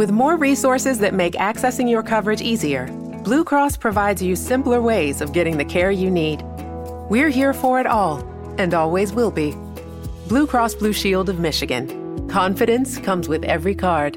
With more resources that make accessing your coverage easier, Blue Cross provides you simpler ways of getting the care you need. We're here for it all and always will be. Blue Cross Blue Shield of Michigan. Confidence comes with every card.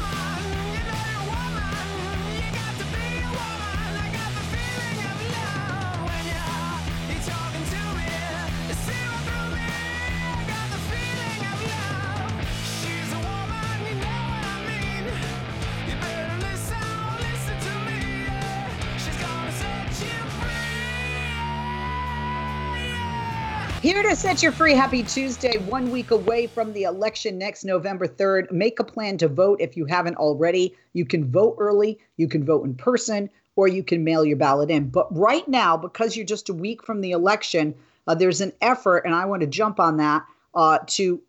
Here to set you free. Happy Tuesday. One week away from the election next November 3rd. Make a plan to vote if you haven't already. You can vote early, you can vote in person, or you can mail your ballot in. But right now, because you're just a week from the election, uh, there's an effort, and I want to jump on that, uh, to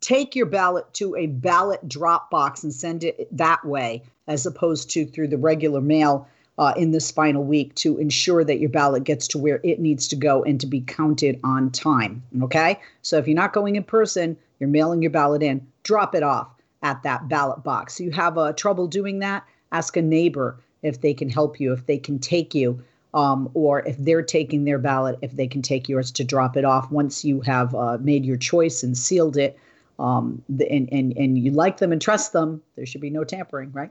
take your ballot to a ballot drop box and send it that way, as opposed to through the regular mail uh, in this final week to ensure that your ballot gets to where it needs to go and to be counted on time. Okay. So if you're not going in person, you're mailing your ballot in, drop it off at that ballot box. You have uh, trouble doing that? Ask a neighbor if they can help you, if they can take you, um, or if they're taking their ballot, if they can take yours to drop it off once you have uh, made your choice and sealed it. Um, and, and, and you like them and trust them, there should be no tampering, right?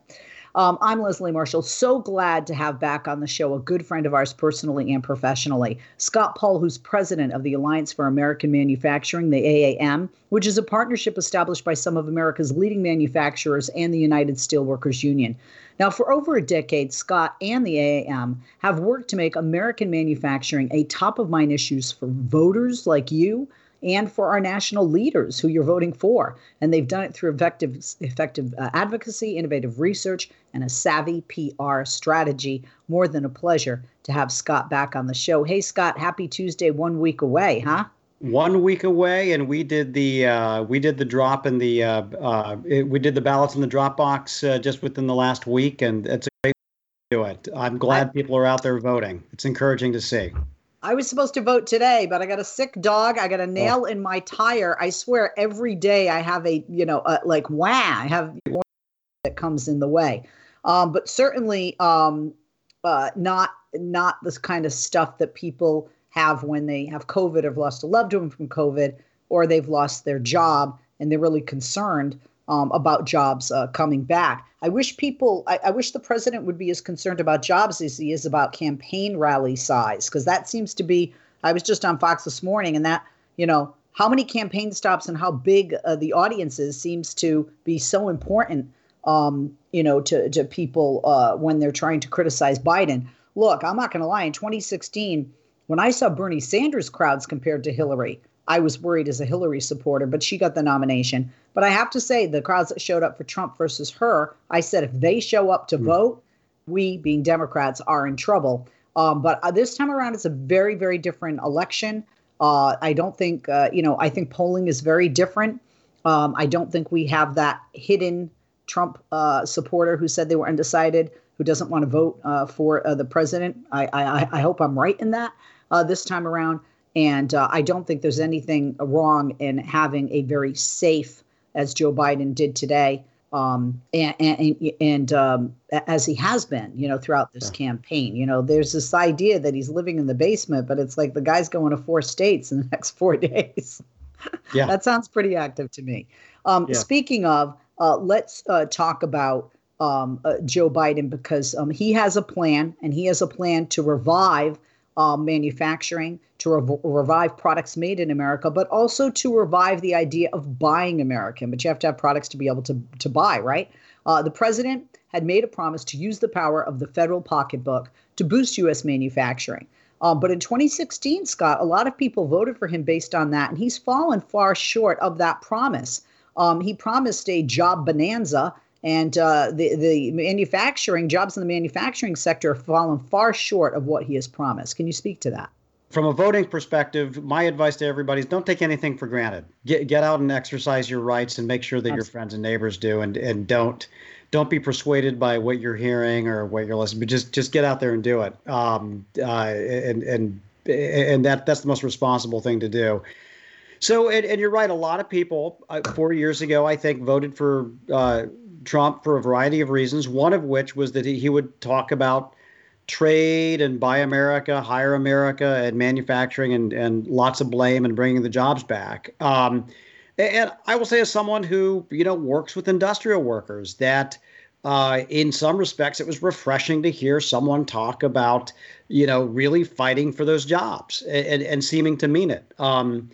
Um, I'm Leslie Marshall. So glad to have back on the show a good friend of ours personally and professionally, Scott Paul, who's president of the Alliance for American Manufacturing, the AAM, which is a partnership established by some of America's leading manufacturers and the United Steelworkers Union. Now, for over a decade, Scott and the AAM have worked to make American manufacturing a top of mind issue for voters like you and for our national leaders who you're voting for. And they've done it through effective, effective uh, advocacy, innovative research, and a savvy PR strategy. More than a pleasure to have Scott back on the show. Hey, Scott, happy Tuesday, one week away, huh? One week away, and we did the uh, we did the drop in the uh, uh, it, we did the ballots in the Dropbox uh, just within the last week, and it's a great do it. I'm glad people are out there voting. It's encouraging to see. I was supposed to vote today, but I got a sick dog. I got a oh. nail oh. in my tire. I swear every day I have a, you know, uh, like, wow, I have that comes in the way. Um, but certainly um, uh, not not this kind of stuff that people have when they have COVID or have lost a loved one from COVID or they've lost their job and they're really concerned um, about jobs uh, coming back. I wish people, I, I, wish the president would be as concerned about jobs as he is about campaign rally size, because that seems to be. I was just on Fox this morning, and that, you know, how many campaign stops and how big uh, the audience is seems to be so important, um, you know, to, to people uh, when they're trying to criticize Biden. Look, I'm not going to lie. In 2016, when I saw Bernie Sanders crowds compared to Hillary, I was worried as a Hillary supporter, but she got the nomination. But I have to say, the crowds that showed up for Trump versus her, I said if they show up to mm. vote, we, being Democrats, are in trouble. Um, but uh, this time around, it's a very, very different election. Uh, I don't think, uh, you know, I think polling is very different. Um, I don't think we have that hidden Trump uh, supporter who said they were undecided, who doesn't want to vote uh, for uh, the president. I, I, I hope I'm right in that this time around. And uh, I don't think there's anything wrong in having a very safe, as Joe Biden did today, um, and and, and um, as he has been, you know, throughout this yeah. campaign. You know, there's this idea that he's living in the basement, but it's like the guy's going to four states in the next four days. Yeah, that sounds pretty active to me. Um, yeah. Speaking of, uh, let's uh, talk about um, uh, Joe Biden because um, he has a plan, and he has a plan to revive uh, manufacturing, to rev- revive products made in America, but also to revive the idea of buying American. But you have to have products to be able to, to buy, right? Uh, the president had made a promise to use the power of the federal pocketbook to boost U.S. manufacturing. Um, but in 2016, Scott, a lot of people voted for him based on that, and he's fallen far short of that promise. Um, he promised a job bonanza and uh, the the manufacturing jobs in the manufacturing sector have fallen far short of what he has promised. Can you speak to that? from a voting perspective, my advice to everybody is don't take anything for granted. Get get out and exercise your rights and make sure that your friends and neighbors do, and and don't don't be persuaded by what you're hearing or what you're listening, but just just get out there and do it. Um, uh, and and and that that's the most responsible thing to do. So, and, and you're right. A lot of people uh, four years ago, I think, voted for uh, Trump for a variety of reasons. One of which was that he, would talk about trade and buy America, hire America, and manufacturing, and and lots of blame and bringing the jobs back. Um, and I will say, as someone who you know works with industrial workers, that uh, in some respects it was refreshing to hear someone talk about you know really fighting for those jobs and, and seeming to mean it. Um,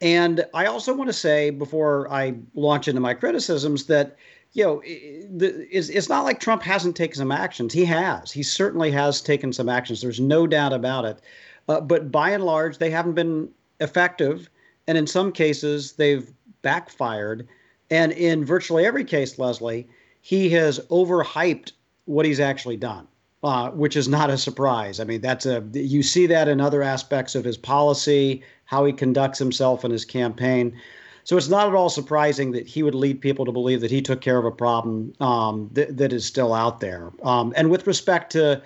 and I also want to say before I launch into my criticisms that you know, it's, it's not like Trump hasn't taken some actions. He has. He certainly has taken some actions. There's no doubt about it. Uh, but by and large, they haven't been effective. And in some cases, they've backfired. And in virtually every case, Leslie, he has overhyped what he's actually done, uh, which is not a surprise. I mean, that's a you see that in other aspects of his policy, how he conducts himself in his campaign. So it's not at all surprising that he would lead people to believe that he took care of a problem um, that, is still out there. Um, and with respect to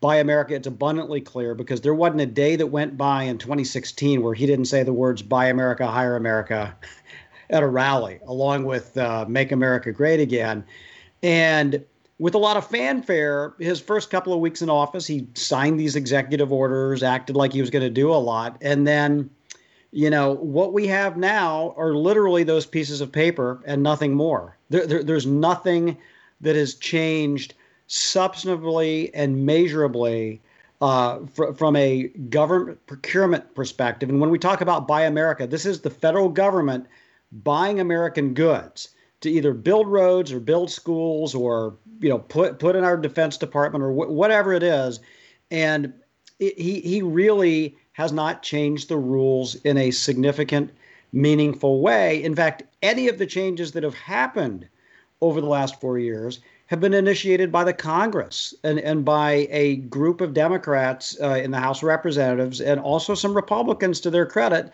Buy America, it's abundantly clear because there wasn't a day that went by in 2016 where he didn't say the words Buy America, Hire America at a rally, along with uh, Make America Great Again. And with a lot of fanfare, his first couple of weeks in office, he signed these executive orders, acted like he was going to do a lot. And then you know what we have now are literally those pieces of paper and nothing more. There, there, there's nothing that has changed substantively and measurably uh, fr- from a government procurement perspective. And when we talk about buy america this is the federal government buying american goods to either build roads or build schools or you know put put in our defense department or wh- whatever it is. And it, he he really has not changed the rules in a significant, meaningful way. In fact, any of the changes that have happened over the last four years have been initiated by the Congress and, and by a group of Democrats uh, in the House of Representatives and also some Republicans to their credit.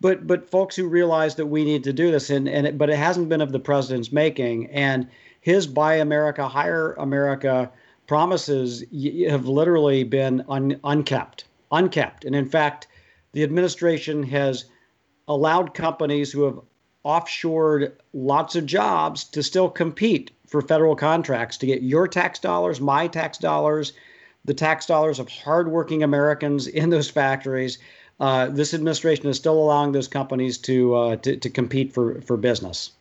But but folks who realize that we need to do this and, and it, but it hasn't been of the president's making and his buy America, hire America promises have literally been un, unkept unkept. And in fact, the administration has allowed companies who have offshored lots of jobs to still compete for federal contracts to get your tax dollars, my tax dollars, the tax dollars of hardworking Americans in those factories. Uh, this administration is still allowing those companies to, uh, to, to compete for for business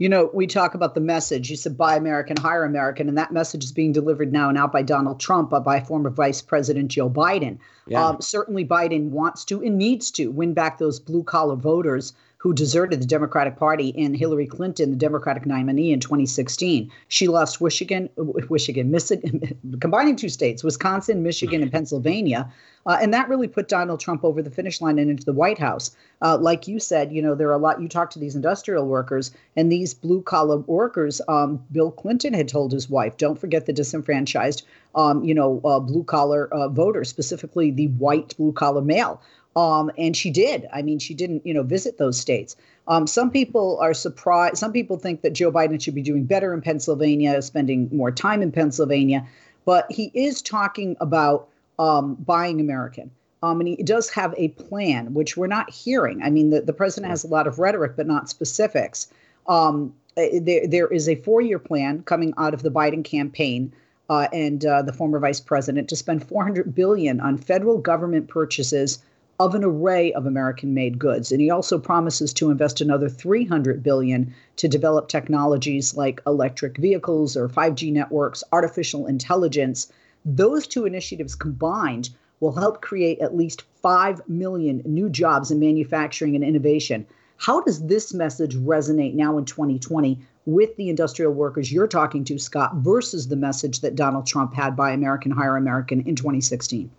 you know, we talk about the message. You said buy American, hire American, and that message is being delivered now and out by Donald Trump, uh, by former Vice President Joe Biden. Yeah. Um, certainly, Biden wants to and needs to win back those blue collar voters who deserted the Democratic Party and Hillary Clinton, the Democratic nominee in 2016. She lost Michigan, Michigan, Michigan, combining two states, Wisconsin, Michigan, and Pennsylvania. Uh, and that really put Donald Trump over the finish line and into the White House. Uh, like you said, you know, there are a lot, you talk to these industrial workers and these blue collar workers. Um, Bill Clinton had told his wife, don't forget the disenfranchised, um, you know, uh, blue collar uh, voters, specifically the white blue collar male. Um, and she did. I mean, she didn't, you know, visit those states. Um, some people are surprised. Some people think that Joe Biden should be doing better in Pennsylvania, spending more time in Pennsylvania. But he is talking about um, buying American. Um, and he does have a plan, which we're not hearing. I mean, the, the president has a lot of rhetoric, but not specifics. Um, eh, there, there is a four year plan coming out of the Biden campaign uh, and uh, the former vice president to spend 400 billion on federal government purchases of an array of American-made goods. And he also promises to invest another 300 billion to develop technologies like electric vehicles or 5G networks, artificial intelligence. Those two initiatives combined will help create at least 5 million new jobs in manufacturing and innovation. How does this message resonate now in 2020 with the industrial workers you're talking to, Scott, versus the message that Donald Trump had Buy American Hire American in 2016?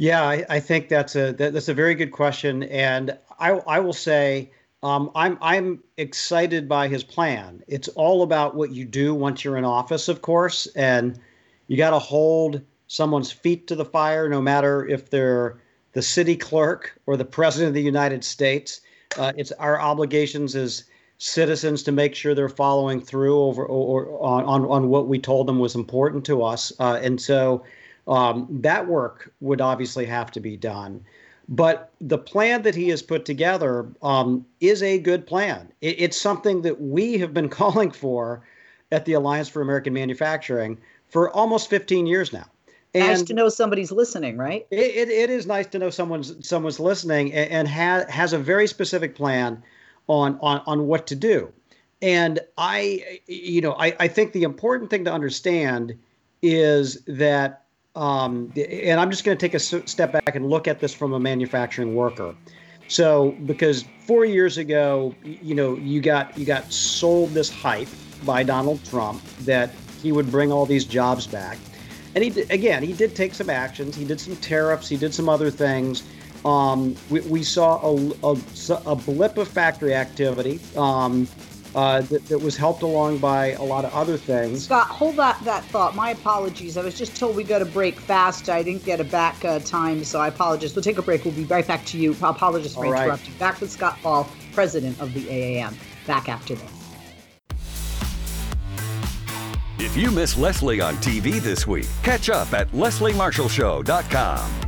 Yeah, I, I think that's a that, that's a very good question, and I I will say um, I'm I'm excited by his plan. It's all about what you do once you're in office, of course, and you got to hold someone's feet to the fire, no matter if they're the city clerk or the president of the United States. Uh, it's our obligations as citizens to make sure they're following through over or, or on, on what we told them was important to us. Uh, and so um, that work would obviously have to be done. But the plan that he has put together um, is a good plan. It, it's something that we have been calling for at the Alliance for American Manufacturing for almost 15 years now. And nice to know somebody's listening, right? It, it, it is nice to know someone's someone's listening and, and has has a very specific plan on on on what to do. And I, you know, I, I think the important thing to understand is that, um, and I'm just going to take a step back and look at this from a manufacturing worker. So, because four years ago, you know, you got you got sold this hype by Donald Trump that he would bring all these jobs back, and he again he did take some actions. He did some tariffs. He did some other things. Um, we, we, saw a, a, a, blip of factory activity um, uh, that, that, was helped along by a lot of other things. Scott, hold that, that thought. My apologies. I was just told we got to break fast. I didn't get a back uh, time, so I apologize. We'll take a break. We'll be right back to you. I apologize for All interrupting. Right. Back with Scott Paul, president of the AAM. Back after this. If you miss Leslie on TV this week, catch up at lesliemarshallshow.com.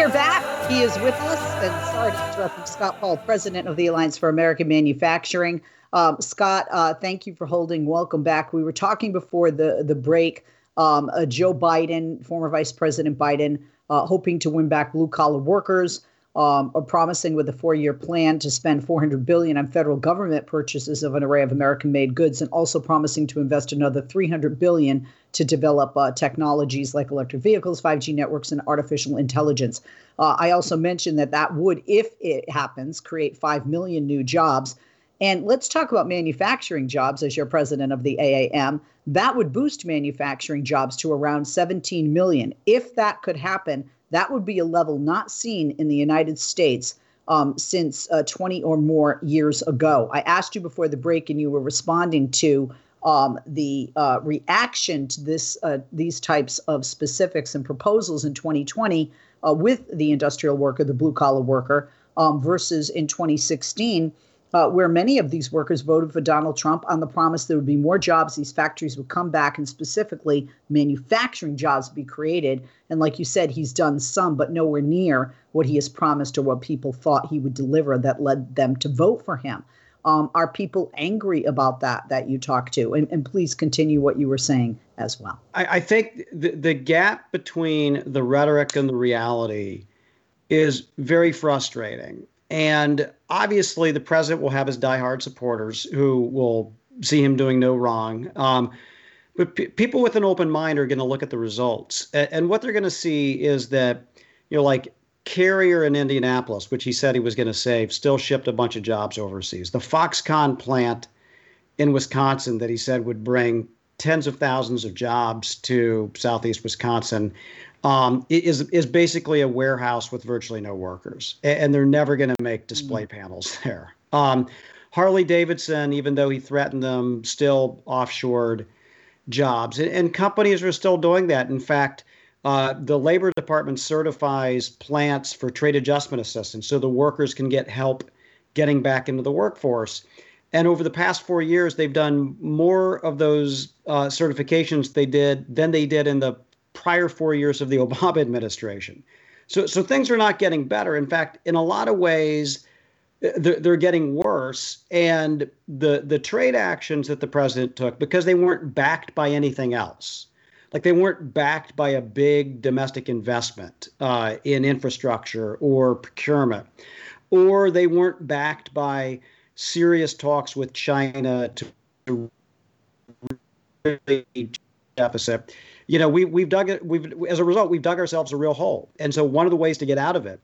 Are back. He is with us. And sorry to interrupt Scott Paul, president of the Alliance for American Manufacturing. Um, Scott, uh, thank you for holding. Welcome back. We were talking before the the break. Um, uh, Joe Biden, former Vice President Biden, uh, hoping to win back blue collar workers um, are promising with a four-year plan to spend 400 billion on federal government purchases of an array of American-made goods, and also promising to invest another 300 billion to develop uh, technologies like electric vehicles, 5G networks, and artificial intelligence. Uh, I also mentioned that that would, if it happens, create five million new jobs. And let's talk about manufacturing jobs as your president of the AAM. That would boost manufacturing jobs to around 17 million. If that could happen, that would be a level not seen in the United States um, since uh, 20 or more years ago. I asked you before the break, and you were responding to um, the uh, reaction to this uh, these types of specifics and proposals in 2020 uh, with the industrial worker, the blue collar worker, um, versus in 2016 uh, where many of these workers voted for Donald Trump on the promise there would be more jobs, these factories would come back, and specifically manufacturing jobs would be created. And like you said, he's done some, but nowhere near what he has promised or what people thought he would deliver that led them to vote for him. Um, are people angry about that that you talk to? And, and please continue what you were saying as well. I, I think the, the gap between the rhetoric and the reality is very frustrating. And obviously, the president will have his diehard supporters who will see him doing no wrong. Um, but p- people with an open mind are going to look at the results. A- and what they're going to see is that, you know, like Carrier in Indianapolis, which he said he was going to save, still shipped a bunch of jobs overseas. The Foxconn plant in Wisconsin that he said would bring tens of thousands of jobs to southeast Wisconsin um, is is basically a warehouse with virtually no workers, and they're never going to make display mm-hmm. panels there. Um, Harley Davidson, even though he threatened them, still offshored jobs, and, and companies are still doing that. In fact, uh, the Labor Department certifies plants for trade adjustment assistance, so the workers can get help getting back into the workforce. And over the past four years, they've done more of those uh, certifications they did than they did in the prior four years of the Obama administration. So, so things are not getting better. In fact, in a lot of ways, they're, they're getting worse. And the the trade actions that the president took, because they weren't backed by anything else, like they weren't backed by a big domestic investment uh, in infrastructure or procurement, or they weren't backed by serious talks with China to really deficit you know, we we've dug it. We've as a result, we've dug ourselves a real hole. And so one of the ways to get out of it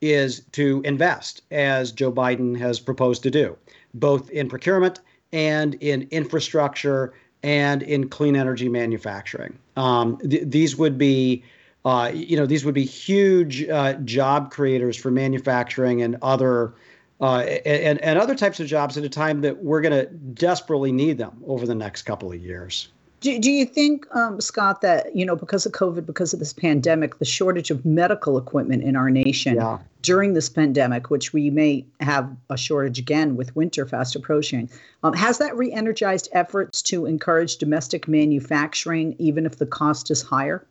is to invest, as Joe Biden has proposed to do, both in procurement and in infrastructure and in clean energy manufacturing. Um, th- these would be, uh, you know, these would be huge uh, job creators for manufacturing and other uh, and, and other types of jobs at a time that we're going to desperately need them over the next couple of years. Do, do you think, um, Scott, that, you know, because of COVID, because of this pandemic, the shortage of medical equipment in our nation yeah. during this pandemic, which we may have a shortage again with winter fast approaching, um, has that re energized efforts to encourage domestic manufacturing, even if the cost is higher?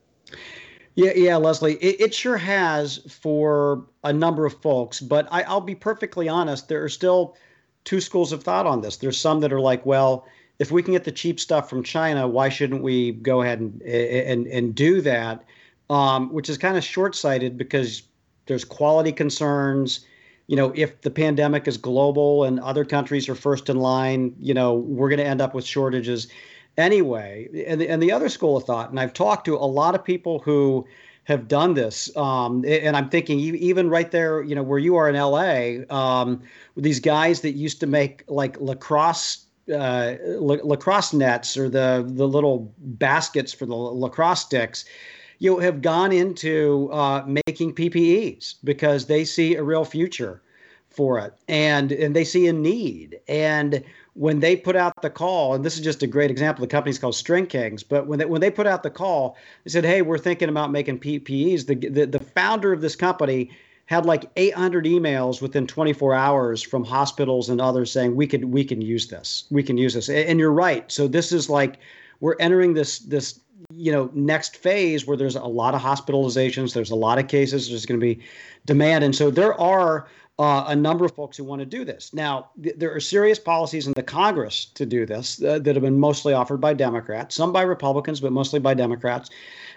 Yeah, yeah, Leslie, it, it sure has for a number of folks. But I, I'll be perfectly honest, there are still two schools of thought on this. There's some that are like, well, if we can get the cheap stuff from China, why shouldn't we go ahead and and and do that? Um, which is kind of short-sighted because there's quality concerns. You know, if the pandemic is global and other countries are first in line, you know, we're going to end up with shortages anyway. And the, and the other school of thought, and I've talked to a lot of people who have done this. Um, and I'm thinking even right there, you know, where you are in LA, um, these guys that used to make like lacrosse uh, lacrosse nets or the the little baskets for the lacrosse sticks, you know, have gone into uh, making PPEs because they see a real future for it. And and they see a need. And when they put out the call and this is just a great example the company's called string kings but when they when they put out the call they said hey we're thinking about making ppes the the, the founder of this company had like 800 emails within 24 hours from hospitals and others saying we could we can use this we can use this and you're right so this is like we're entering this this you know next phase where there's a lot of hospitalizations there's a lot of cases there's going to be demand and so there are uh, a number of folks who want to do this. Now, th- there are serious policies in the Congress to do this uh, that have been mostly offered by Democrats, some by Republicans, but mostly by Democrats.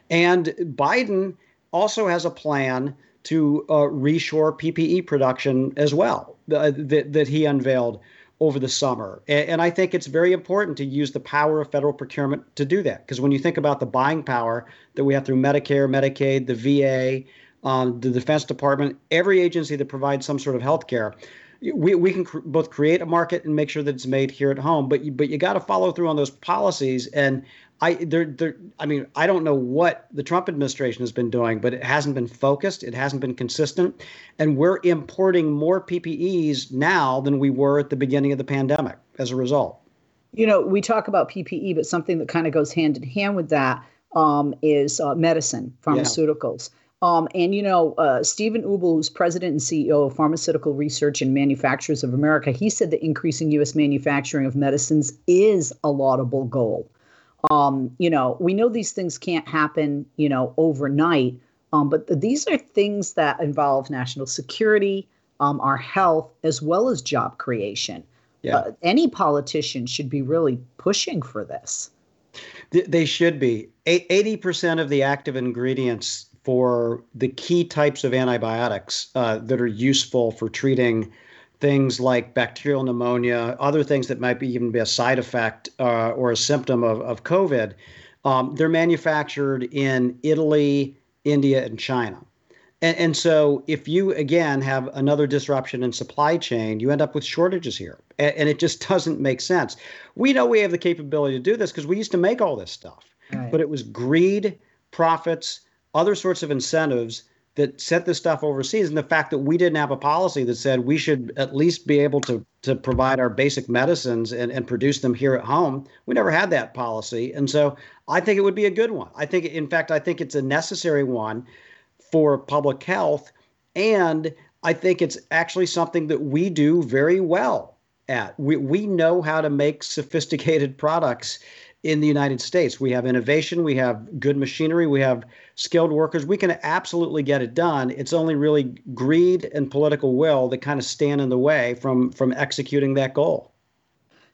And Biden also has a plan to uh, reshore PPE production as well uh, that, that he unveiled over the summer. And, and, I think it's very important to use the power of federal procurement to do that. Because when you think about the buying power that we have through Medicare, Medicaid, the VA, um, the Defense Department, every agency that provides some sort of health care. We, we can cr- both create a market and make sure that it's made here at home, but you, but you got to follow through on those policies. And I there there I mean I don't know what the Trump administration has been doing, but it hasn't been focused. It hasn't been consistent, and we're importing more PPEs now than we were at the beginning of the pandemic. As a result, you know we talk about PPE, but something that kind of goes hand in hand with that um, is uh, medicine, pharmaceuticals. Yeah. Um, and you know, uh, Stephen Ubl, who's president and CEO of Pharmaceutical Research and Manufacturers of America, he said that increasing U.S. manufacturing of medicines is a laudable goal. Um, you know, we know these things can't happen, you know, overnight, um, but th- these are things that involve national security, um, our health, as well as job creation. Yeah. Uh, any politician should be really pushing for this. They should be. 80% of the active ingredients for the key types of antibiotics uh, that are useful for treating things like bacterial pneumonia, other things that might be even be a side effect uh, or a symptom of, of COVID. Um, they're manufactured in Italy, India, and China. And, and, so, if you again have another disruption in supply chain, you end up with shortages here. And, and it just doesn't make sense. We know we have the capability to do this because we used to make all this stuff, right. but it was greed, profits, other sorts of incentives that sent this stuff overseas. And the fact that we didn't have a policy that said we should at least be able to to provide our basic medicines and, and produce them here at home we never had that policy. And so i think it would be a good one. I think in fact i think it's a necessary one for public health. And i think it's actually something that we do very well at. We, we know how to make sophisticated products in the United States. We have innovation, we have good machinery, we have skilled workers. We can absolutely get it done. It's only really greed and political will that kind of stand in the way from from executing that goal.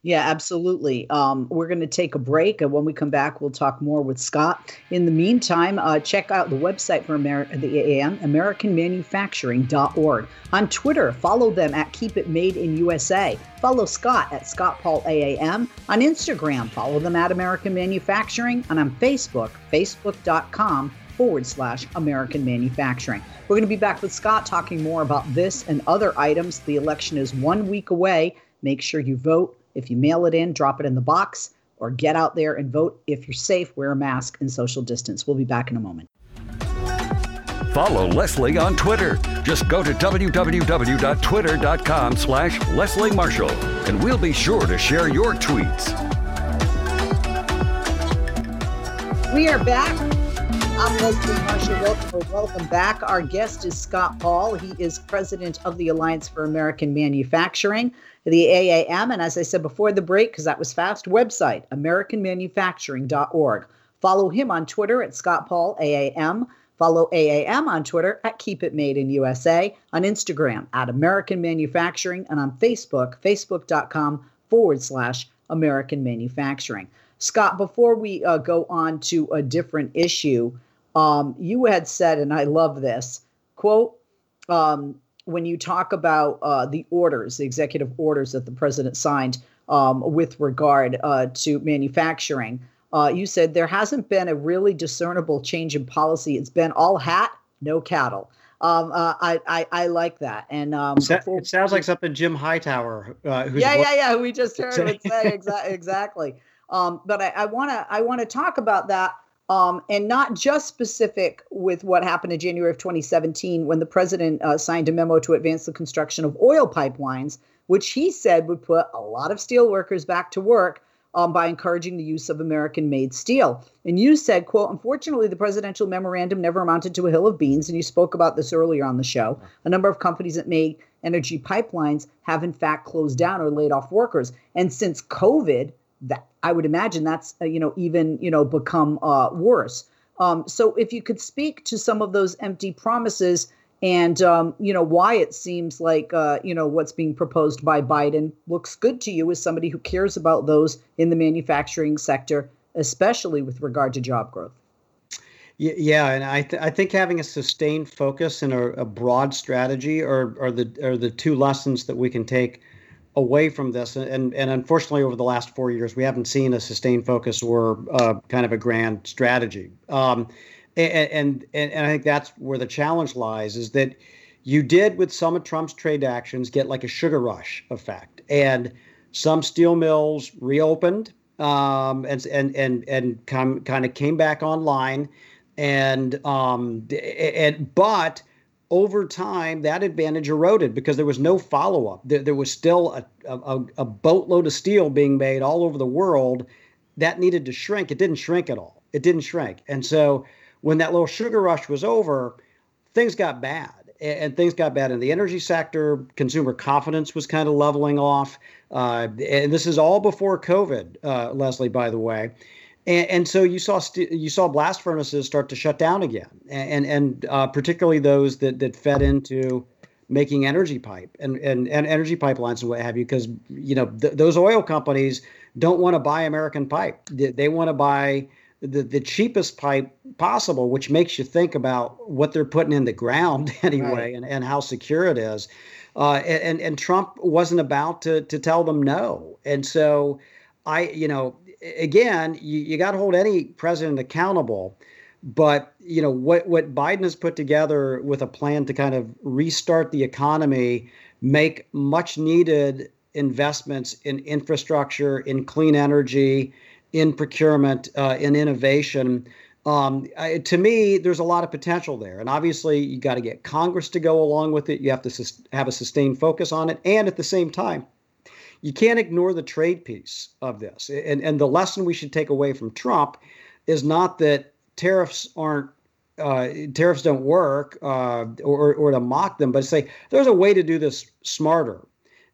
Yeah, absolutely. Um, we're going to take a break, and when we come back, we'll talk more with Scott. In the meantime, uh, check out the website for the AAM, AmericanManufacturing.org. On Twitter, follow them at Keep It Made in USA. Follow Scott at Scott Paul AAM. On Instagram, follow them at American Manufacturing, and on Facebook, Facebook.com forward slash American Manufacturing. We're going to be back with Scott talking more about this and other items. The election is one week away. Make sure you vote if you mail it in, drop it in the box or get out there and vote. If you're safe, wear a mask and social distance. We'll be back in a moment. Follow Leslie on Twitter. Just go to www.twitter.com slash Leslie Marshall, and we'll be sure to share your tweets. We are back. I'm Leslie. Welcome, welcome back. Our guest is Scott Paul. He is president of the Alliance for American Manufacturing, the AAM. And as I said before the break, because that was fast, website, AmericanManufacturing.org. Follow him on Twitter at Scott Paul AAM. Follow AAM on Twitter at Keep It Made in USA, on Instagram at American Manufacturing, and on Facebook, facebook.com forward slash American Manufacturing. Scott, before we uh, go on to a different issue, um, you had said, and I love this quote, um, when you talk about uh, the orders, the executive orders that the president signed um, with regard uh, to manufacturing, uh, you said there hasn't been a really discernible change in policy. It's been all hat, no cattle. Um, uh, I, I, I like that. And um, before, it sounds like something Jim Hightower. Uh, yeah, yeah, yeah. We just heard him say exa- exactly. Um, but I want to I want to talk about that. Um, and not just specific with what happened in January of 2017 when the president uh, signed a memo to advance the construction of oil pipelines, which he said would put a lot of steel workers back to work um, by encouraging the use of American-made steel. And you said, "quote Unfortunately, the presidential memorandum never amounted to a hill of beans." And you spoke about this earlier on the show. A number of companies that made energy pipelines have in fact closed down or laid off workers. And since COVID, that I would imagine that's uh, you know even you know become uh, worse. Um, so if you could speak to some of those empty promises and um, you know why it seems like uh, you know what's being proposed by Biden looks good to you as somebody who cares about those in the manufacturing sector, especially with regard to job growth. Yeah, and I th- I think having a sustained focus and a, a broad strategy are are the are the two lessons that we can take away from this. And, and unfortunately, over the last four years, we haven't seen a sustained focus or uh, kind of a grand strategy. Um, and, and, and I think that's where the challenge lies is that you did with some of Trump's trade actions get like a sugar rush effect. And some steel mills reopened um, and, and, and, and kind of came back online. And, um, and, but, over time, that advantage eroded because there was no follow up. There, there, was still a, a, a, boatload of steel being made all over the world that needed to shrink. It didn't shrink at all. It didn't shrink. And so when that little sugar rush was over, things got bad. And things got bad in the energy sector. Consumer confidence was kind of leveling off. Uh, and this is all before COVID, uh, Leslie, by the way. And, and, so you saw st- you saw blast furnaces start to shut down again, and and uh, particularly those that that fed into making energy pipe and, and, and energy pipelines and what have you, because you know th- those oil companies don't want to buy American pipe. They, they want to buy the, the cheapest pipe possible, which makes you think about what they're putting in the ground anyway right. and, and how secure it is. Uh, and, and Trump wasn't about to, to tell them no. And so I, you know, again, you, you got to hold any president accountable. But you know what what Biden has put together with a plan to kind of restart the economy, make much needed investments in infrastructure, in clean energy, in procurement, uh, in innovation. Um, I, to me, there's a lot of potential there, and obviously, you got to get Congress to go along with it. You have to sus- have a sustained focus on it, and at the same time, you can't ignore the trade piece of this. And, and the lesson we should take away from Trump is not that tariffs aren't uh, tariffs don't work uh, or, or to mock them, but say there's a way to do this smarter,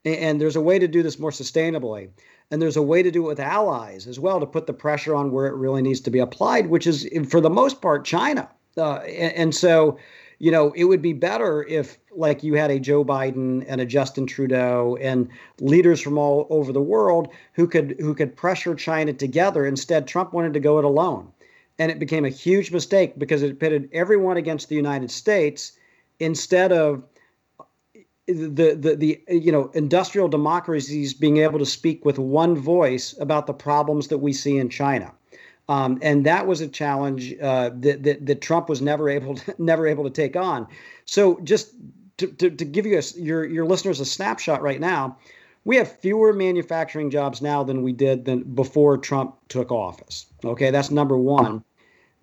and, and there's a way to do this more sustainably, and there's a way to do it with allies as well to put the pressure on where it really needs to be applied, which is for the most part China. Uh, and, and so you know, it would be better if, like, you had a Joe Biden and a Justin Trudeau and leaders from all over the world who could who could pressure China together. Instead, Trump wanted to go it alone, and it became a huge mistake because it pitted everyone against the United States instead of the, the the you know industrial democracies being able to speak with one voice about the problems that we see in China. Um, and that was a challenge uh, that, that, that Trump was never able to, never able to take on. So just to, to, to give you a, your your listeners a snapshot right now, we have fewer manufacturing jobs now than we did than before Trump took office. Okay, that's number one.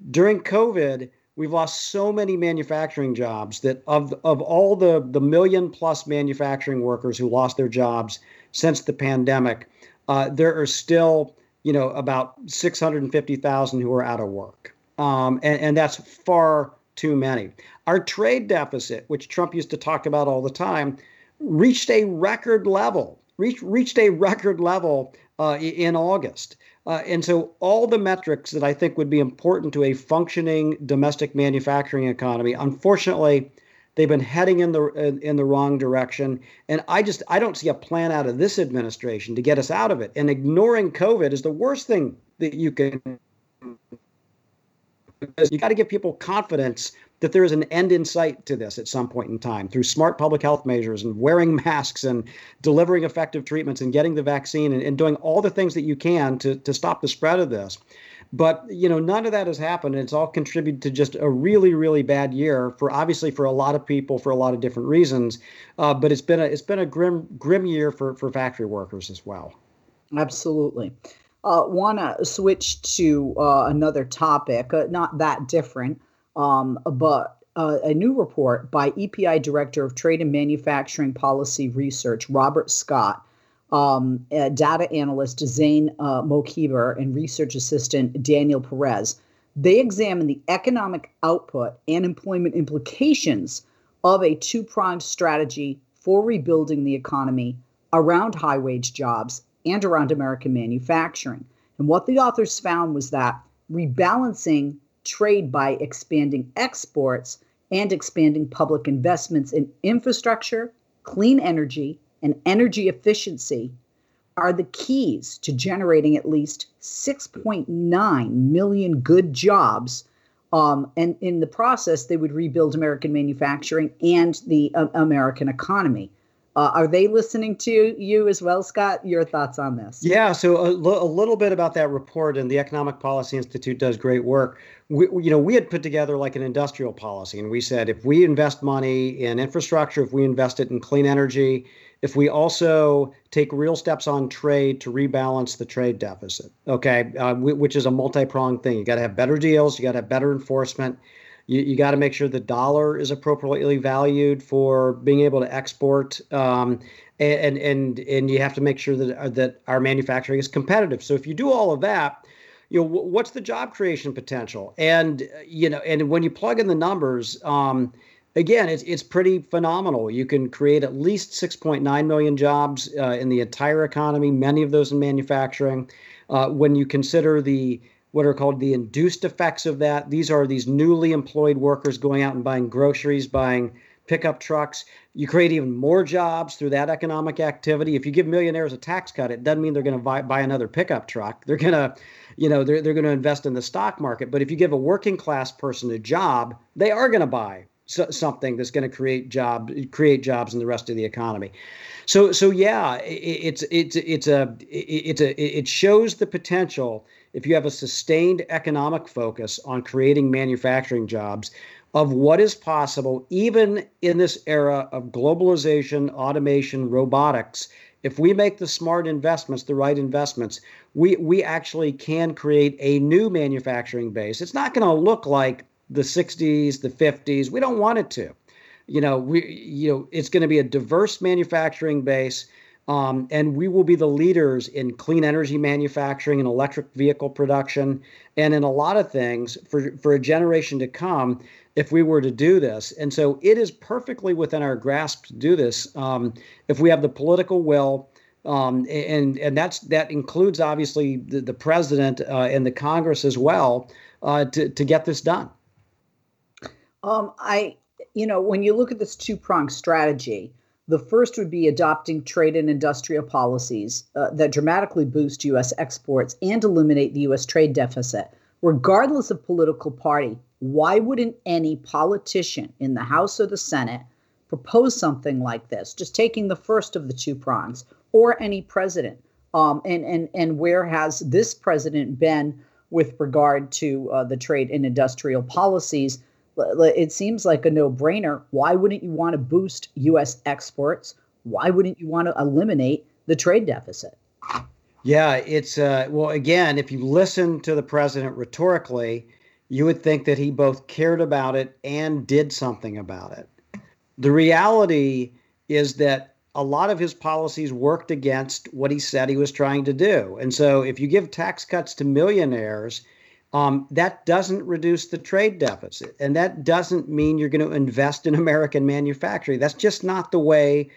During COVID, We've lost so many manufacturing jobs that of of all the the million plus manufacturing workers who lost their jobs since the pandemic, uh, there are still you know about 650,000 who are out of work, um, and, and that's far too many. Our trade deficit, which Trump used to talk about all the time, reached a record level. Reached reached a record level uh, in August. Uh, and so, all the metrics that I think would be important to a functioning domestic manufacturing economy, unfortunately, they've been heading in the in the wrong direction. And I just I don't see a plan out of this administration to get us out of it. And ignoring COVID is the worst thing that you can. Because You got to give people confidence that there is an end in sight to this at some point in time through smart public health measures and wearing masks and delivering effective treatments and getting the vaccine and, and doing all the things that you can to, to stop the spread of this. But you know, none of that has happened. It's all contributed to just a really, really bad year for obviously for a lot of people for a lot of different reasons. Uh, but it's been a it's been a grim grim year for for factory workers as well. Absolutely. Uh, Want to switch to uh, another topic, uh, not that different. Um, but uh, a new report by EPI Director of Trade and Manufacturing Policy Research, Robert Scott, um, data analyst Zane uh, Mokhiber, and research assistant Daniel Perez, they examine the economic output and employment implications of a two pronged strategy for rebuilding the economy around high wage jobs and around American manufacturing. And what the authors found was that rebalancing trade by expanding exports and expanding public investments in infrastructure, clean energy, and energy efficiency are the keys to generating at least 6.9 million good jobs. Um, and in the process, they would rebuild American manufacturing and the uh, American economy. Uh, are they listening to you as well, Scott? Your thoughts on this? Yeah, so a, little bit about that report, and the Economic Policy Institute does great work. We, you know, we had put together like an industrial policy, and we said if we invest money in infrastructure, if we invest it in clean energy, if we also take real steps on trade to rebalance the trade deficit, okay, uh, which is a multi-pronged thing. You got to have better deals, you got to have better enforcement you, you got to make sure the dollar is appropriately valued for being able to export. Um, and, and and you have to make sure that uh, that our manufacturing is competitive. So if you do all of that, you know what's the job creation potential? And you know, and when you plug in the numbers, um, again, it's it's pretty phenomenal. You can create at least 6.9 million jobs uh, in the entire economy. Many of those in manufacturing. Uh, when you consider the what are called the induced effects of that. These are these newly employed workers going out and buying groceries, buying pickup trucks. You create even more jobs through that economic activity. If you give millionaires a tax cut, it doesn't mean they're going to buy, buy another pickup truck. They're going to, you know, they're, they're going to invest in the stock market. But if you give a working class person a job, they are going to buy so, something that's going to create job create jobs in the rest of the economy. So so yeah, it, it's it's it's a it's a it shows the potential if you have a sustained economic focus on creating manufacturing jobs of what is possible, even in this era of globalization, automation, robotics, if we make the smart investments, the right investments, we, we actually can create a new manufacturing base. It's not going to look like the 60s, the 50s. We don't want it to. You know, we you know, it's going to be a diverse manufacturing base um, and we will be the leaders in clean energy manufacturing and electric vehicle production and in a lot of things for, for a generation to come if we were to do this. And so it is perfectly within our grasp to do this um, if we have the political will. Um, and and that's that includes obviously the, the president uh, and the Congress as well uh, to to get this done. Um, I you know when you look at this two pronged strategy, the first would be adopting trade and industrial policies uh, that dramatically boost U.S. exports and eliminate the U.S. trade deficit. Regardless of political party, why wouldn't any politician in the House or the Senate propose something like this? Just taking the first of the two prongs, or any president. Um, and and and where has this president been with regard to uh, the trade and industrial policies? It seems like a no-brainer. Why wouldn't you want to boost U.S. exports? Why wouldn't you want to eliminate the trade deficit? Yeah, it's uh, well. Again, if you listen to the president rhetorically, you would think that he both cared about it and did something about it. The reality is that a lot of his policies worked against what he said he was trying to do. And so if you give tax cuts to millionaires, um, that doesn't reduce the trade deficit. And that doesn't mean you're going to invest in American manufacturing. That's just not the way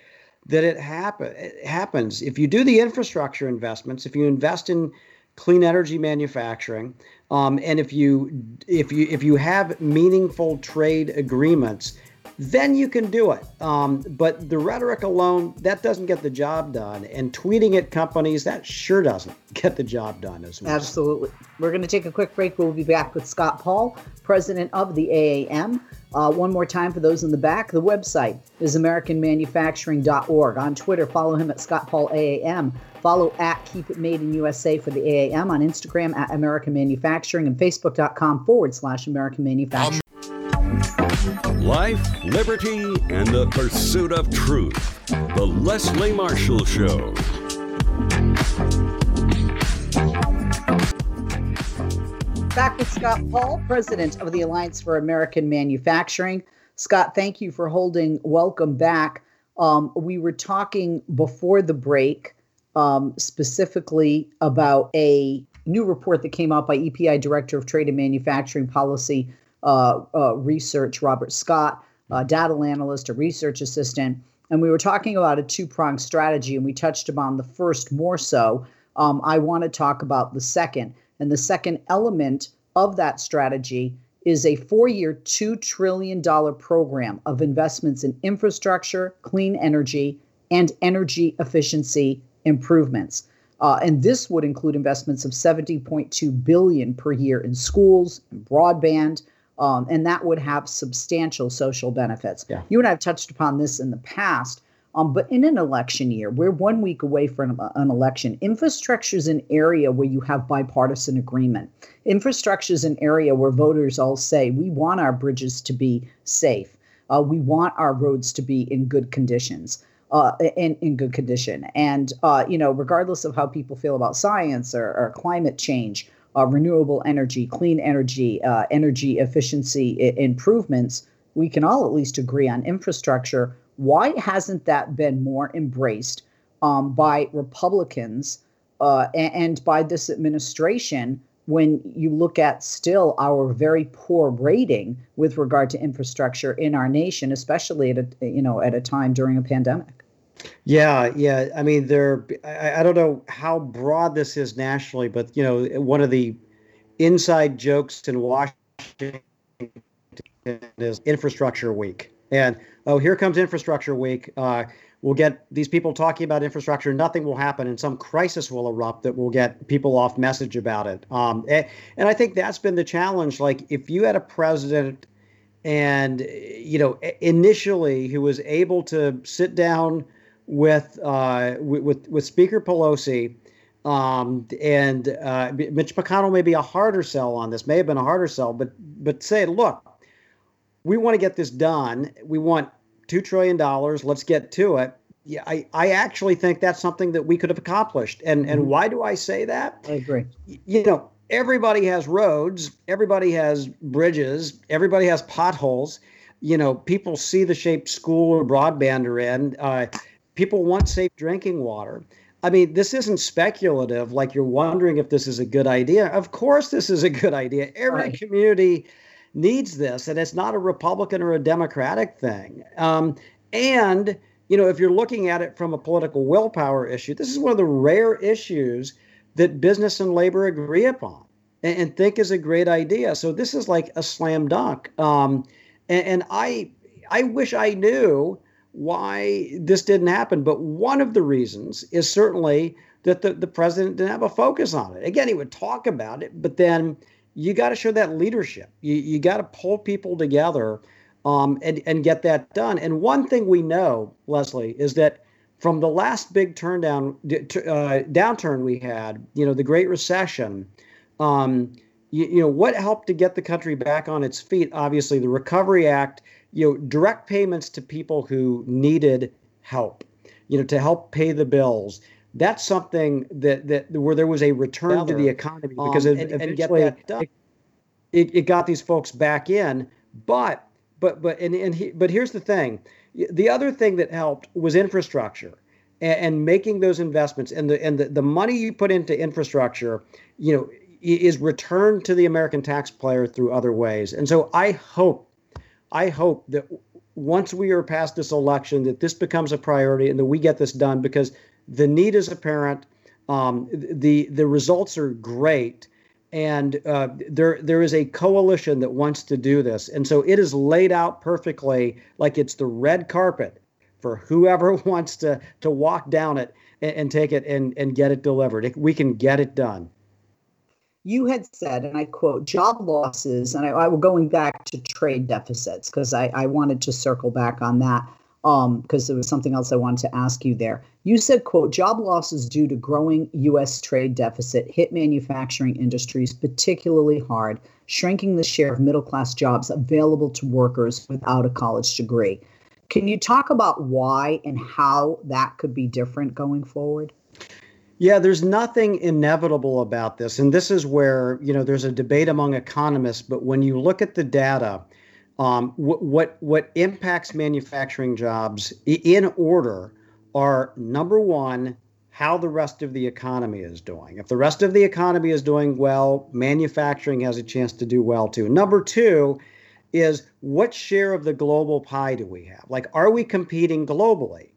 that it, happen, it happens. If you do the infrastructure investments, if you invest in clean energy manufacturing, um, and if you if you if you have meaningful trade agreements, then you can do it. Um, but the rhetoric alone, that doesn't get the job done. And tweeting at companies, that sure doesn't get the job done as well. Absolutely. We're going to take a quick break. We'll be back with Scott Paul, president of the AAM. Uh, one more time for those in the back, the website is AmericanManufacturing.org. On Twitter, follow him at Scott Paul AAM. Follow at Keep It Made in USA for the AAM on Instagram at American Manufacturing and Facebook.com forward slash American Manufacturing. Life, liberty, and the pursuit of truth. The Leslie Marshall Show. Back with Scott Paul, president of the Alliance for American Manufacturing. Scott, thank you for holding. Welcome back. Um, we were talking before the break um, specifically about a new report that came out by EPI Director of Trade and Manufacturing Policy Research, Robert Scott, a data analyst, a research assistant. And we were talking about a two pronged strategy, and we touched upon the first more so. Um, I want to talk about the second. And the second element of that strategy is a four year, $2 trillion program of investments in infrastructure, clean energy, and energy efficiency improvements. Uh, and this would include investments of 70.2 billion per year in schools and broadband, um, and that would have substantial social benefits. Yeah. You and I have touched upon this in the past, um, but in an election year, we're one week away from an election. Infrastructure is an area where you have bipartisan agreement. Infrastructure is an area where voters all say we want our bridges to be safe. Uh, we want our roads to be in good conditions. Uh, in, in good condition. And, uh, you know, regardless of how people feel about science or, or climate change, uh, renewable energy, clean energy, uh, energy efficiency I- improvements, we can all at least agree on infrastructure. Why hasn't that been more embraced um, by Republicans uh, and, and by this administration? when you look at still our very poor rating with regard to infrastructure in our nation, especially at a you know at a time during a pandemic. Yeah, yeah. I mean, there. I, I don't know how broad this is nationally, but you know, one of the inside jokes in Washington is Infrastructure Week, and oh, here comes Infrastructure Week. Uh, we'll get these people talking about infrastructure. Nothing will happen, and some crisis will erupt that will get people off message about it. Um, and, and I think that's been the challenge. Like, if you had a president and you know initially who was able to sit down with uh, with with Speaker Pelosi. Um, and uh, Mitch McConnell may be a harder sell on this, may have been a harder sell, but but say, look, we want to get this done. We want two trillion dollars. Let's get to it. Yeah, I, I actually think that's something that we could have accomplished. And and mm-hmm. why do I say that? I agree. You know, everybody has roads, everybody has bridges, everybody has potholes. You know, people see the shape school or broadband are in. Uh, people want safe drinking water. I mean, this isn't speculative, like you're wondering if this is a good idea. Of course, this is a good idea. Every right. community needs this, and it's not a Republican or a Democratic thing. Um, and, you know, if you're looking at it from a political willpower issue, this is one of the rare issues that business and labor agree upon and, and think is a great idea. So this is like a slam dunk. Um, and, and I, I wish I knew why this didn't happen. But one of the reasons is certainly that the, the president didn't have a focus on it. Again, he would talk about it, but then you got to show that leadership. You, you got to pull people together um, and, and get that done. And one thing we know, Leslie, is that from the last big turn down, uh, downturn we had, you know, the Great Recession, um, you, you know, what helped to get the country back on its feet? Obviously, the Recovery Act – you know, direct payments to people who needed help, you know, to help pay the bills. That's something that that where there was a return to the economy because um, and, and get that done. it, it got these folks back in. But but but and, and he, but here's the thing. The other thing that helped was infrastructure and, and making those investments and the and the, the money you put into infrastructure, you know, is returned to the American taxpayer through other ways. And so I hope, I hope that once we are past this election, that this becomes a priority and that we get this done because the need is apparent. Um, the the results are great, and uh, there there is a coalition that wants to do this, and so it is laid out perfectly, like it's the red carpet for whoever wants to to walk down it and, and take it and and get it delivered. We can get it done. You had said, and I quote, job losses, and I, I was going back to trade deficits because I, I wanted to circle back on that because um, there was something else I wanted to ask you there. You said, quote, job losses due to growing U.S. trade deficit hit manufacturing industries particularly hard, shrinking the share of middle class jobs available to workers without a college degree. Can you talk about why and how that could be different going forward? Yeah, there's nothing inevitable about this. And this is where, you know, there's a debate among economists, but when you look at the data, um, what, what what impacts manufacturing jobs in order are number one, how the rest of the economy is doing. If the rest of the economy is doing well, manufacturing has a chance to do well too. Number two is what share of the global pie do we have? Like, are we competing globally?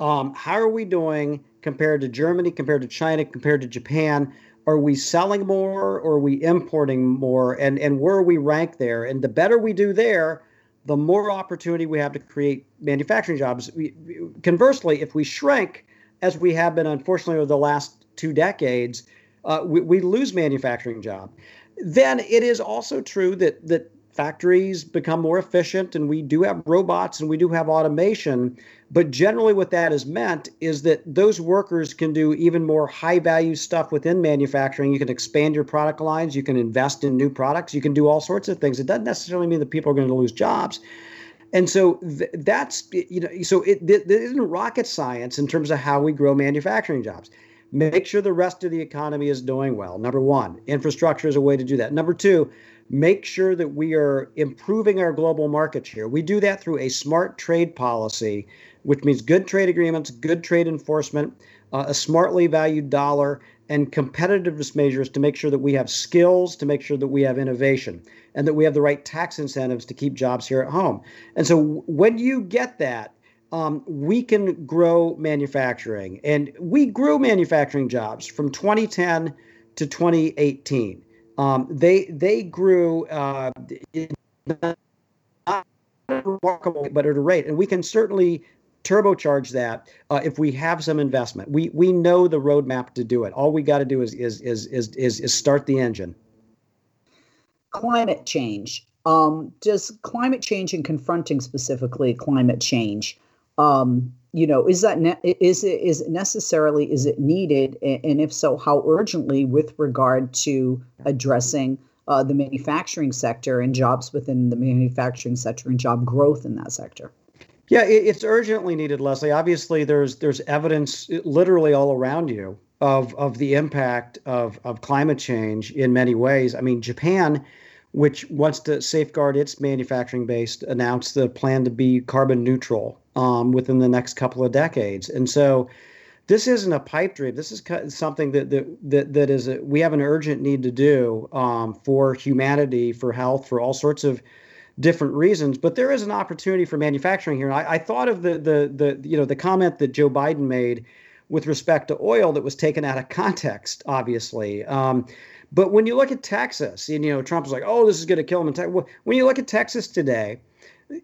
Um, how are we doing compared to Germany, compared to China, compared to Japan? Are we selling more or are we importing more? And, and where are we rank there? And the better we do there, the more opportunity we have to create manufacturing jobs. We, conversely, if we shrink, as we have been unfortunately over the last two decades, uh, we, we lose manufacturing job. Then it is also true that that factories become more efficient and we do have robots and we do have automation. But generally what that has meant is that those workers can do even more high value stuff within manufacturing. You can expand your product lines. You can invest in new products. You can do all sorts of things. It doesn't necessarily mean that people are going to lose jobs. And so th- that's you know so it, it isn't rocket science in terms of how we grow manufacturing jobs. Make sure the rest of the economy is doing well number one. Infrastructure is a way to do that. Number two make sure that we are improving our global market share. We do that through a smart trade policy, which means good trade agreements, good trade enforcement, uh, a smartly valued dollar, and competitiveness measures to make sure that we have skills, to make sure that we have innovation, and that we have the right tax incentives to keep jobs here at home. And so when you get that, um, we can grow manufacturing. And we grew manufacturing jobs from 2010 to 2018. Um, they they grew uh, not remarkable, but at a rate, and we can certainly turbocharge that uh, if we have some investment. We we know the roadmap to do it. All we got to do is, is is is is is start the engine. Climate change. Um, does climate change and confronting specifically climate change um, you know is that ne- is it is it necessarily is it needed? And if so how urgently with regard to addressing uh, the manufacturing sector and jobs within the manufacturing sector and job growth in that sector? Yeah it's urgently needed leslie. Obviously there's there's evidence literally all around you of of the impact of of climate change in many ways. I mean japan which wants to safeguard its manufacturing base announced the plan to be carbon neutral um, within the next couple of decades. And so this isn't a pipe dream. This is something that that that, that is a, we have an urgent need to do um, for humanity, for health, for all sorts of different reasons. But there is an opportunity for manufacturing here. And I, I thought of the the the you know the comment that Joe Biden made with respect to oil that was taken out of context, obviously. Um, but when you look at Texas, and you know Trump was like, "Oh, this is going to kill him." In. When you look at Texas today,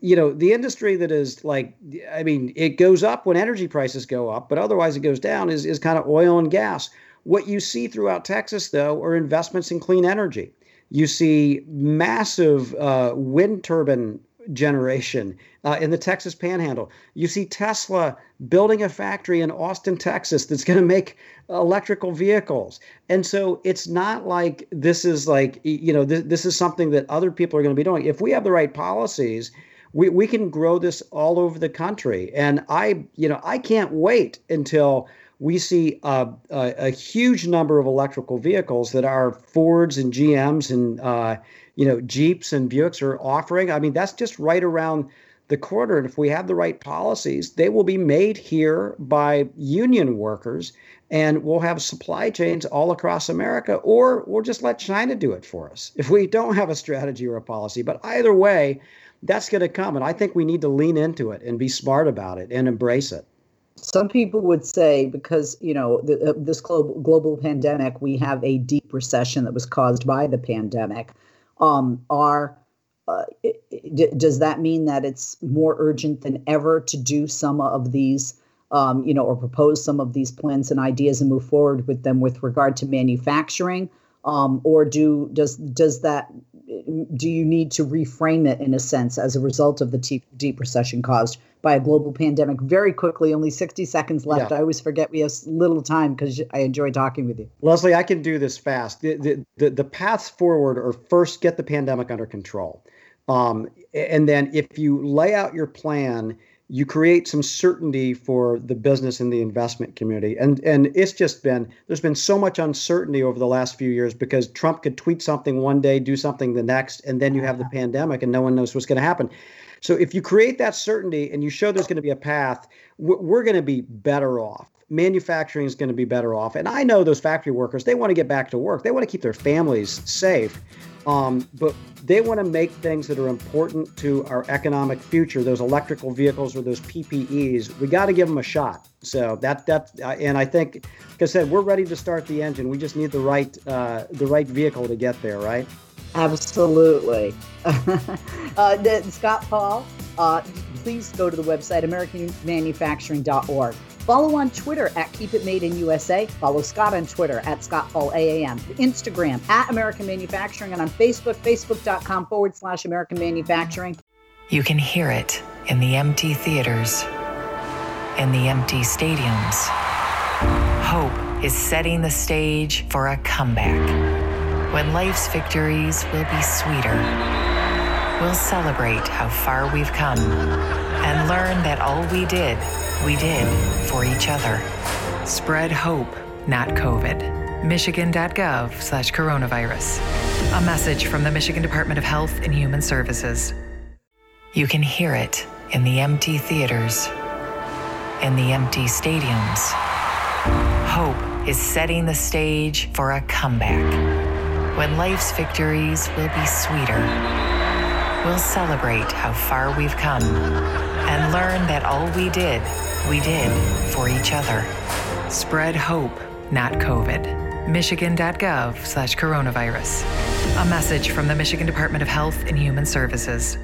you know the industry that is like i mean it goes up when energy prices go up but otherwise it goes down is, is kind of oil and gas what you see throughout texas though are investments in clean energy you see massive uh, wind turbine generation uh, in the texas panhandle. You see tesla building a factory in austin texas that's going to make electrical vehicles. And so it's not like this is like you know this, this is something that other people are going to be doing. If we have the right policies we, we can grow this all over the country. And I, you know, I can't wait until we see a, a, a huge number of electrical vehicles that are Fords and GMs and uh, you know, Jeeps and Buicks are offering. I mean, that's just right around the corner. And if we have the right policies, they will be made here by union workers and we'll have supply chains all across America, or we'll just let China do it for us if we don't have a strategy or a policy. But either way, that's going to come. And I think we need to lean into it and be smart about it and embrace it. Some people would say because you know the, uh, this global global pandemic, we have a deep recession that was caused by the pandemic. Um, are uh, it, does that mean that it's more urgent than ever to do some of these um, you know, or propose some of these plans and ideas and move forward with them with regard to manufacturing? Um, or do does does that do you need to reframe it in a sense as a result of the deep, deep recession caused by a global pandemic? Very quickly, only 60 seconds left. Yeah. I always forget we have little time because I enjoy talking with you. Leslie, I can do this fast. The, the, the, the paths forward are first get the pandemic under control. Um, and then if you lay out your plan you create some certainty for the business and the investment community. And and it's just been there's been so much uncertainty over the last few years because Trump could tweet something one day, do something the next, and then you have the pandemic and no one knows what's going to happen. So if you create that certainty and you show there's going to be a path, we're going to be better off. Manufacturing is going to be better off. And I know those factory workers, they want to get back to work. They want to keep their families safe. Um, but they want to make things that are important to our economic future, those electrical vehicles or those PPEs. We got to give them a shot. So that that uh, and I think, like I said, we're ready to start the engine. We just need the right uh, the right vehicle to get there, right? Absolutely. uh, Scott Paul, uh, please go to the website americanmanufacturing.org. Follow on Twitter at Keep It Made in USA. Follow Scott on Twitter at Scott Paul AAM. Instagram at American Manufacturing and on Facebook, facebook.com forward slash American Manufacturing. You can hear it in the empty theaters, in the empty stadiums. Hope is setting the stage for a comeback when life's victories will be sweeter. We'll celebrate how far we've come and learn that all we did we did for each other. Spread hope, not COVID. Michigan.gov slash coronavirus. A message from the Michigan Department of Health and Human Services. You can hear it in the empty theaters, in the empty stadiums. Hope is setting the stage for a comeback when life's victories will be sweeter. We'll celebrate how far we've come and learn that all we did we did for each other. Spread hope, not COVID. Michigan.gov slash coronavirus. A message from the Michigan Department of Health and Human Services.